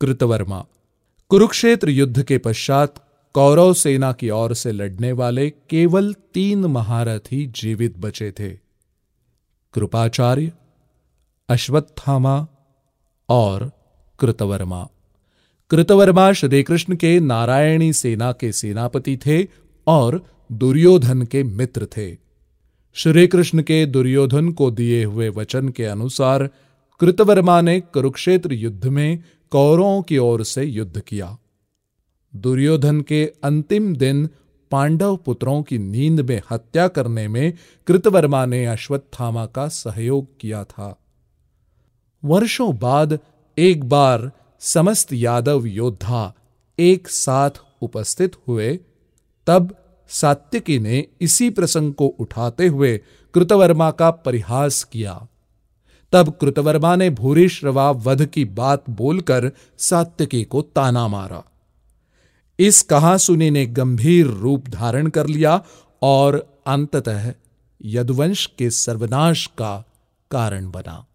कृतवर्मा। कुरुक्षेत्र युद्ध के पश्चात कौरव सेना की ओर से लड़ने वाले केवल तीन महारथी जीवित बचे थे। कृपाचार्य, अश्वत्थामा और कृतवर्मा। कृतवर्मा श्री कृष्ण के नारायणी सेना के सेनापति थे और दुर्योधन के मित्र थे। श्री कृष्ण के दुर्योधन को दिए हुए वचन के अनुसार कृतवर्मा ने कुरुक्षेत्र युद्ध में कौरवों की ओर से युद्ध किया। दुर्योधन के अंतिम दिन पांडव पुत्रों की नींद में हत्या करने में कृतवर्मा ने अश्वत्थामा का सहयोग किया था। वर्षों बाद एक बार समस्त यादव योद्धा एक साथ उपस्थित हुए, तब सात्यकी ने इसी प्रसंग को उठाते हुए कृतवर्मा का परिहास किया। तब कृतवर्मा ने भूरिश्रवा वध की बात बोलकर सात्यकी को ताना मारा। इस कहा सुनी ने गंभीर रूप धारण कर लिया और अंततः यदुवंश के सर्वनाश का कारण बना।